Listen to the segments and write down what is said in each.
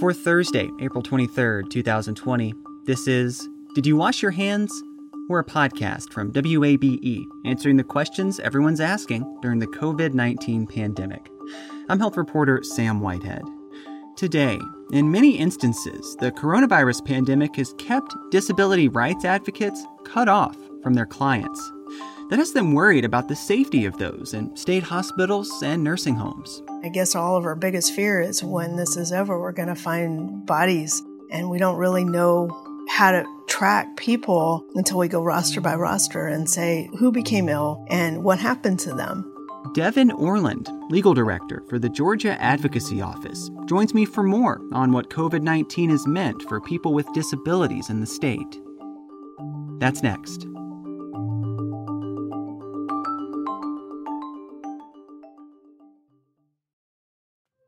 For Thursday, April 23rd, 2020, this is Did You Wash Your Hands? We're a podcast from WABE answering the questions everyone's asking during the COVID 19 pandemic. I'm health reporter Sam Whitehead. Today, in many instances, the coronavirus pandemic has kept disability rights advocates cut off from their clients. That has them worried about the safety of those in state hospitals and nursing homes. I guess all of our biggest fear is when this is over, we're going to find bodies, and we don't really know how to track people until we go roster by roster and say who became ill and what happened to them. Devon Orland, legal director for the Georgia Advocacy Office, joins me for more on what COVID 19 has meant for people with disabilities in the state. That's next.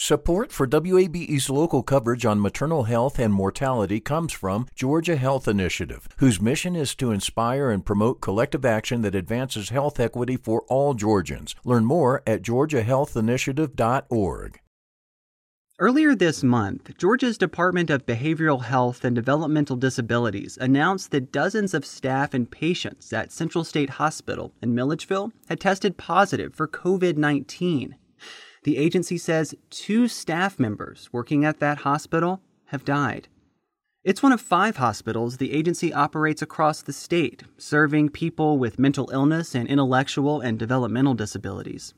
Support for WABE's local coverage on maternal health and mortality comes from Georgia Health Initiative, whose mission is to inspire and promote collective action that advances health equity for all Georgians. Learn more at georgiahealthinitiative.org. Earlier this month, Georgia's Department of Behavioral Health and Developmental Disabilities announced that dozens of staff and patients at Central State Hospital in Milledgeville had tested positive for COVID 19. The agency says two staff members working at that hospital have died. It's one of five hospitals the agency operates across the state, serving people with mental illness and intellectual and developmental disabilities.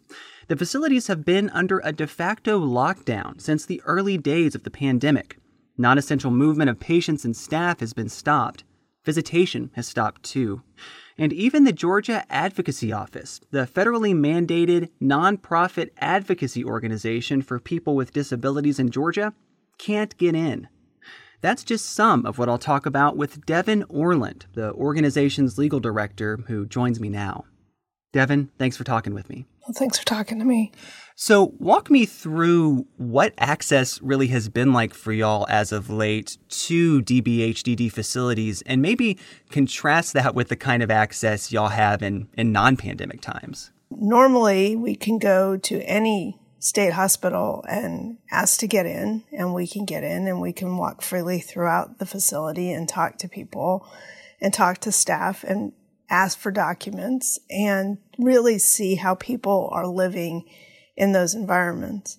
The facilities have been under a de facto lockdown since the early days of the pandemic. Non essential movement of patients and staff has been stopped. Visitation has stopped too. And even the Georgia Advocacy Office, the federally mandated nonprofit advocacy organization for people with disabilities in Georgia, can't get in. That's just some of what I'll talk about with Devon Orland, the organization's legal director, who joins me now. Devon, thanks for talking with me. Well, thanks for talking to me. So, walk me through what access really has been like for y'all as of late to DBHDD facilities and maybe contrast that with the kind of access y'all have in, in non pandemic times. Normally, we can go to any state hospital and ask to get in, and we can get in and we can walk freely throughout the facility and talk to people and talk to staff and ask for documents and really see how people are living in those environments.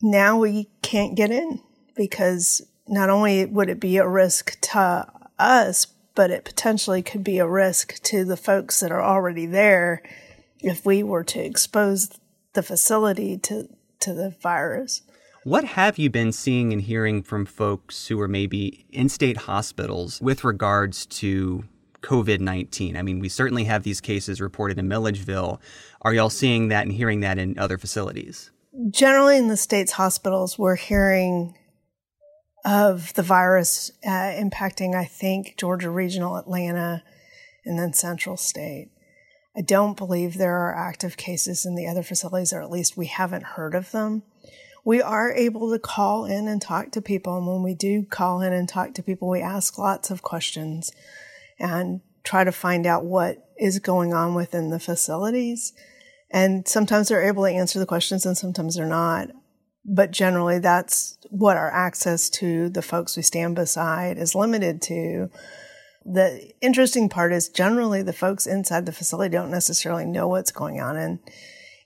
Now we can't get in because not only would it be a risk to us, but it potentially could be a risk to the folks that are already there if we were to expose the facility to, to the virus. What have you been seeing and hearing from folks who are maybe in state hospitals with regards to COVID 19? I mean, we certainly have these cases reported in Milledgeville. Are y'all seeing that and hearing that in other facilities? Generally, in the state's hospitals, we're hearing of the virus uh, impacting, I think, Georgia Regional, Atlanta, and then Central State. I don't believe there are active cases in the other facilities, or at least we haven't heard of them. We are able to call in and talk to people. And when we do call in and talk to people, we ask lots of questions and try to find out what is going on within the facilities. And sometimes they're able to answer the questions and sometimes they're not. But generally, that's what our access to the folks we stand beside is limited to. The interesting part is generally the folks inside the facility don't necessarily know what's going on in,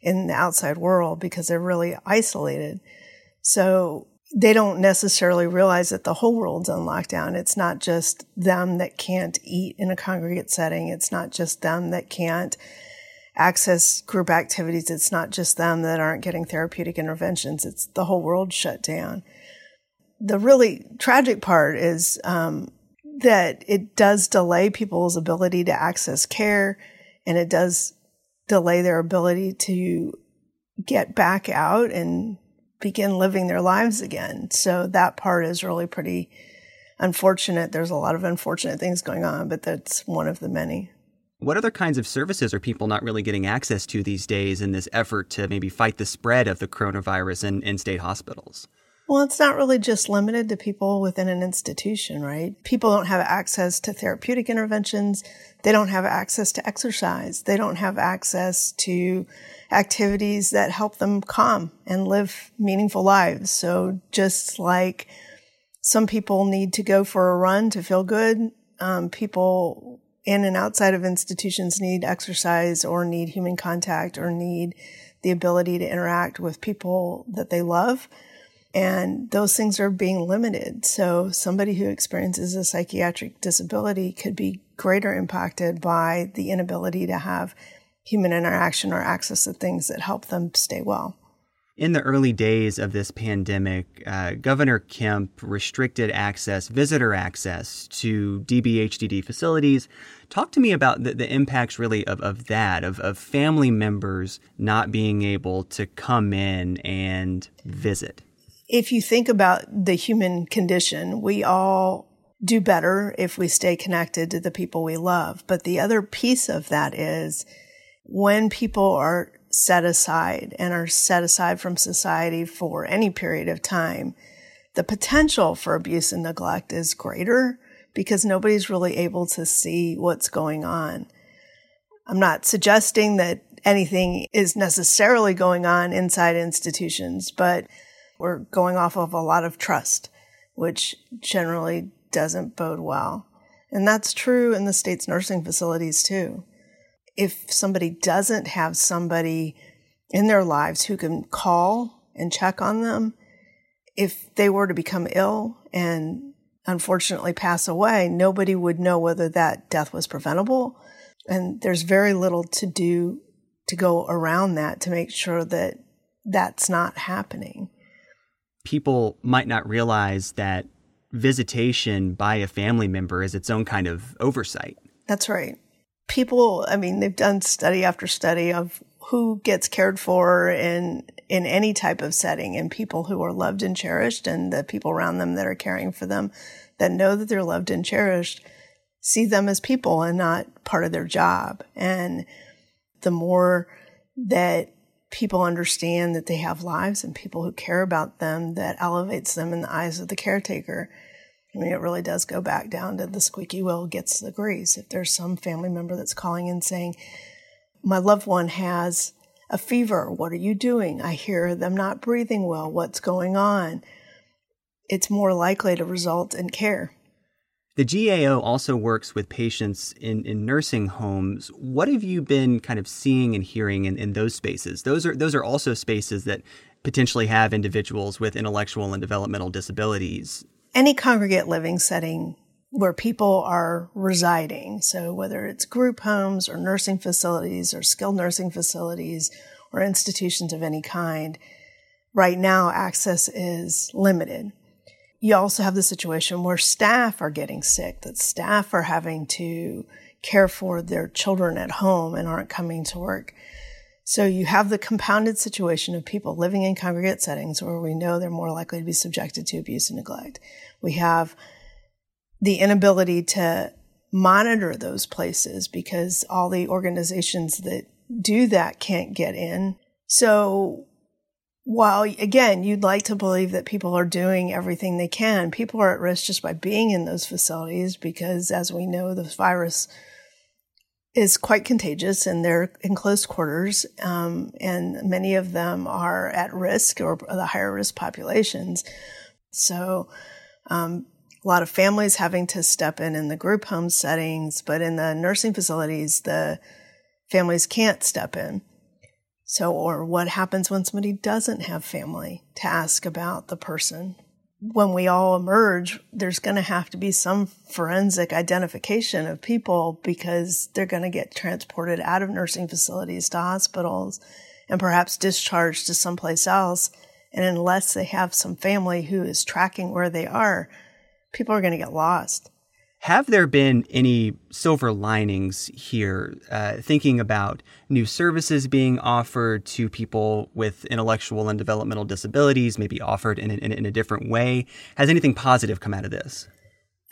in the outside world because they're really isolated. So they don't necessarily realize that the whole world's on lockdown. It's not just them that can't eat in a congregate setting. It's not just them that can't access group activities, it's not just them that aren't getting therapeutic interventions, it's the whole world shut down. The really tragic part is um, that it does delay people's ability to access care and it does delay their ability to get back out and begin living their lives again. So that part is really pretty unfortunate. There's a lot of unfortunate things going on, but that's one of the many. What other kinds of services are people not really getting access to these days in this effort to maybe fight the spread of the coronavirus in, in state hospitals? Well, it's not really just limited to people within an institution, right? People don't have access to therapeutic interventions. They don't have access to exercise. They don't have access to activities that help them calm and live meaningful lives. So just like some people need to go for a run to feel good, um, people in and outside of institutions need exercise or need human contact or need the ability to interact with people that they love. And those things are being limited. So somebody who experiences a psychiatric disability could be greater impacted by the inability to have human interaction or access to things that help them stay well. In the early days of this pandemic, uh, Governor Kemp restricted access, visitor access to DBHDD facilities. Talk to me about the, the impacts really of, of that, of, of family members not being able to come in and visit. If you think about the human condition, we all do better if we stay connected to the people we love. But the other piece of that is when people are set aside and are set aside from society for any period of time, the potential for abuse and neglect is greater because nobody's really able to see what's going on. I'm not suggesting that anything is necessarily going on inside institutions, but we're going off of a lot of trust, which generally doesn't bode well. And that's true in the state's nursing facilities too if somebody doesn't have somebody in their lives who can call and check on them, if they were to become ill and unfortunately pass away, nobody would know whether that death was preventable. And there's very little to do to go around that to make sure that that's not happening. People might not realize that visitation by a family member is its own kind of oversight. That's right people, I mean, they've done study after study of who gets cared for in in any type of setting and people who are loved and cherished and the people around them that are caring for them that know that they're loved and cherished see them as people and not part of their job and the more that people understand that they have lives and people who care about them that elevates them in the eyes of the caretaker I mean, it really does go back down to the squeaky wheel gets the grease. If there's some family member that's calling in saying, my loved one has a fever, what are you doing? I hear them not breathing well, what's going on? It's more likely to result in care. The GAO also works with patients in, in nursing homes. What have you been kind of seeing and hearing in, in those spaces? Those are those are also spaces that potentially have individuals with intellectual and developmental disabilities any congregate living setting where people are residing. So whether it's group homes or nursing facilities or skilled nursing facilities or institutions of any kind, right now access is limited. You also have the situation where staff are getting sick, that staff are having to care for their children at home and aren't coming to work. So you have the compounded situation of people living in congregate settings where we know they're more likely to be subjected to abuse and neglect. We have the inability to monitor those places because all the organizations that do that can't get in. So while again, you'd like to believe that people are doing everything they can, people are at risk just by being in those facilities because as we know, the virus is quite contagious and they're in close quarters. Um, and many of them are at risk or the higher risk populations. So, um, a lot of families having to step in in the group home settings, but in the nursing facilities, the families can't step in. So, or what happens when somebody doesn't have family to ask about the person? when we all emerge, there's going to have to be some forensic identification of people because they're going to get transported out of nursing facilities to hospitals and perhaps discharged to someplace else. And unless they have some family who is tracking where they are, people are going to get lost. Have there been any silver linings here, uh, thinking about new services being offered to people with intellectual and developmental disabilities, maybe offered in a, in a different way? Has anything positive come out of this?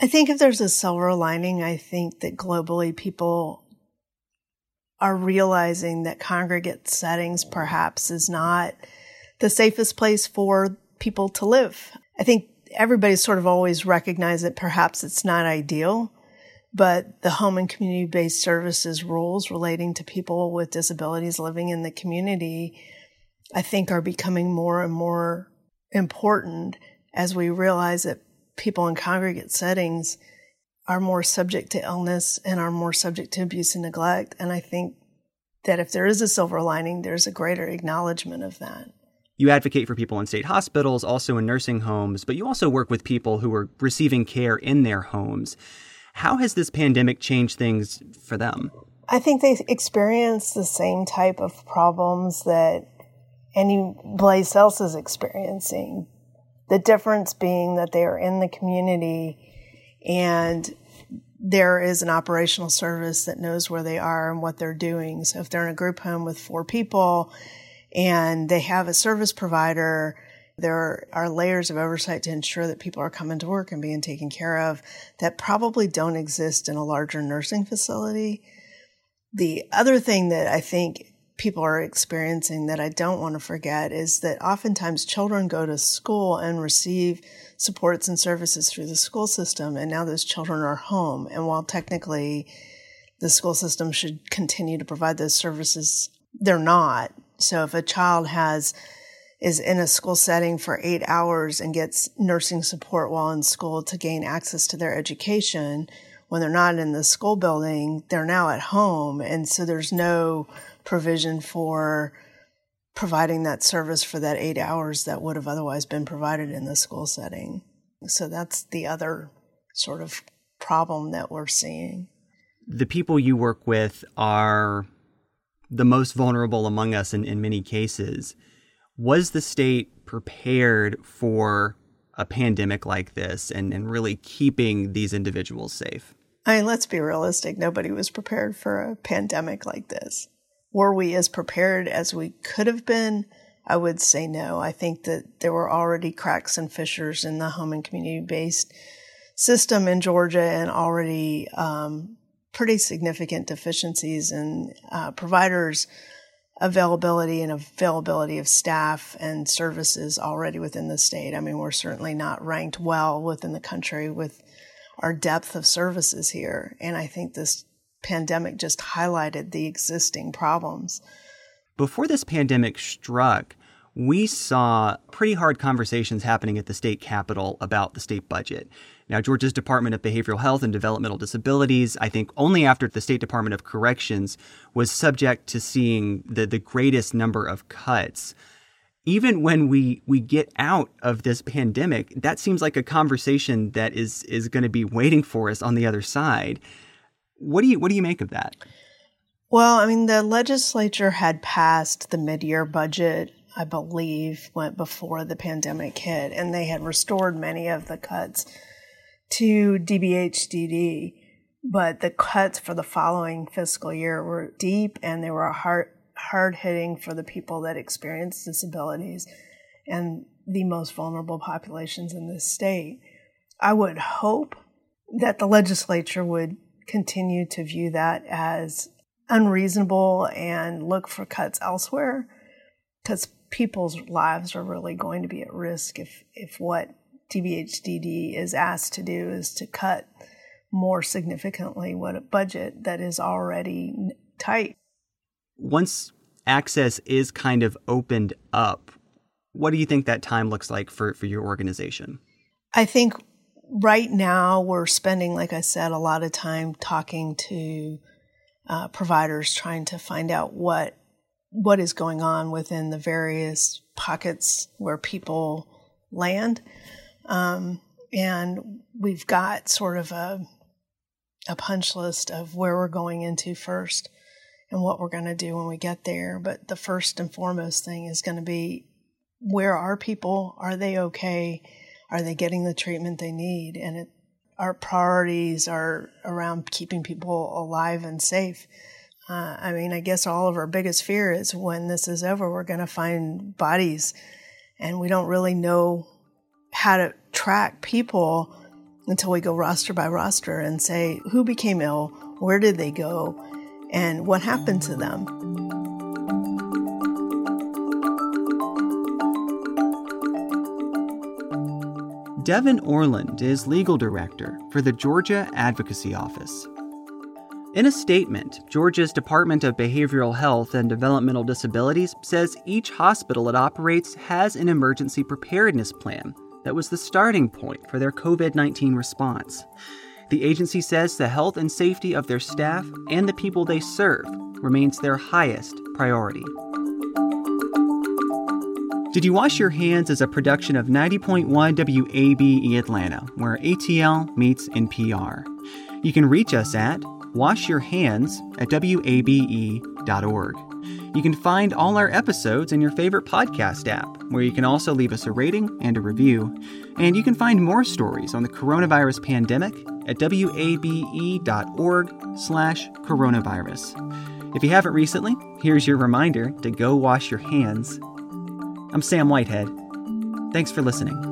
I think if there's a silver lining, I think that globally people are realizing that congregate settings perhaps is not the safest place for people to live. I think everybody's sort of always recognized that perhaps it's not ideal, but the home and community based services rules relating to people with disabilities living in the community, I think are becoming more and more important as we realize that people in congregate settings are more subject to illness and are more subject to abuse and neglect. And I think that if there is a silver lining, there's a greater acknowledgement of that. You advocate for people in state hospitals, also in nursing homes, but you also work with people who are receiving care in their homes. How has this pandemic changed things for them? I think they experience the same type of problems that any place else is experiencing. The difference being that they are in the community and there is an operational service that knows where they are and what they're doing. So if they're in a group home with four people and they have a service provider. There are layers of oversight to ensure that people are coming to work and being taken care of that probably don't exist in a larger nursing facility. The other thing that I think people are experiencing that I don't want to forget is that oftentimes children go to school and receive supports and services through the school system, and now those children are home. And while technically the school system should continue to provide those services, they're not. So if a child has is in a school setting for eight hours and gets nursing support while in school to gain access to their education, when they're not in the school building, they're now at home. And so there's no provision for providing that service for that eight hours that would have otherwise been provided in the school setting. So that's the other sort of problem that we're seeing. The people you work with are the most vulnerable among us in, in many cases. Was the state prepared for a pandemic like this and, and really keeping these individuals safe? I mean, let's be realistic. Nobody was prepared for a pandemic like this. Were we as prepared as we could have been? I would say no. I think that there were already cracks and fissures in the home and community based system in Georgia and already um, pretty significant deficiencies in uh, providers' availability and availability of staff and services already within the state. I mean, we're certainly not ranked well within the country with our depth of services here. And I think this pandemic just highlighted the existing problems. Before this pandemic struck, we saw pretty hard conversations happening at the state capitol about the state budget. Now, Georgia's Department of Behavioral Health and Developmental Disabilities, I think only after the State Department of Corrections was subject to seeing the, the greatest number of cuts. Even when we, we get out of this pandemic, that seems like a conversation that is, is going to be waiting for us on the other side. What do you, what do you make of that? Well, I mean, the legislature had passed the mid year budget I believe, went before the pandemic hit, and they had restored many of the cuts to DBHDD, but the cuts for the following fiscal year were deep and they were hard hard hitting for the people that experience disabilities and the most vulnerable populations in this state. I would hope that the legislature would continue to view that as unreasonable and look for cuts elsewhere because people's lives are really going to be at risk if, if what DBHDD is asked to do is to cut more significantly what a budget that is already tight. Once access is kind of opened up, what do you think that time looks like for, for your organization? I think right now we're spending, like I said, a lot of time talking to uh, providers, trying to find out what what is going on within the various pockets where people land. Um, and we've got sort of a, a punch list of where we're going into first and what we're going to do when we get there. But the first and foremost thing is going to be where are people? Are they okay? Are they getting the treatment they need? And it, our priorities are around keeping people alive and safe. Uh, I mean, I guess all of our biggest fear is when this is over, we're going to find bodies, and we don't really know how to track people until we go roster by roster and say who became ill, where did they go, and what happened to them. Devon Orland is legal director for the Georgia Advocacy Office. In a statement, Georgia's Department of Behavioral Health and Developmental Disabilities says each hospital it operates has an emergency preparedness plan that was the starting point for their COVID 19 response. The agency says the health and safety of their staff and the people they serve remains their highest priority. Did You Wash Your Hands is a production of 90.1 WABE Atlanta, where ATL meets NPR. You can reach us at washyourhands at wabe.org. You can find all our episodes in your favorite podcast app, where you can also leave us a rating and a review. And you can find more stories on the coronavirus pandemic at wabe.org slash coronavirus. If you haven't recently, here's your reminder to go wash your hands. I'm Sam Whitehead. Thanks for listening.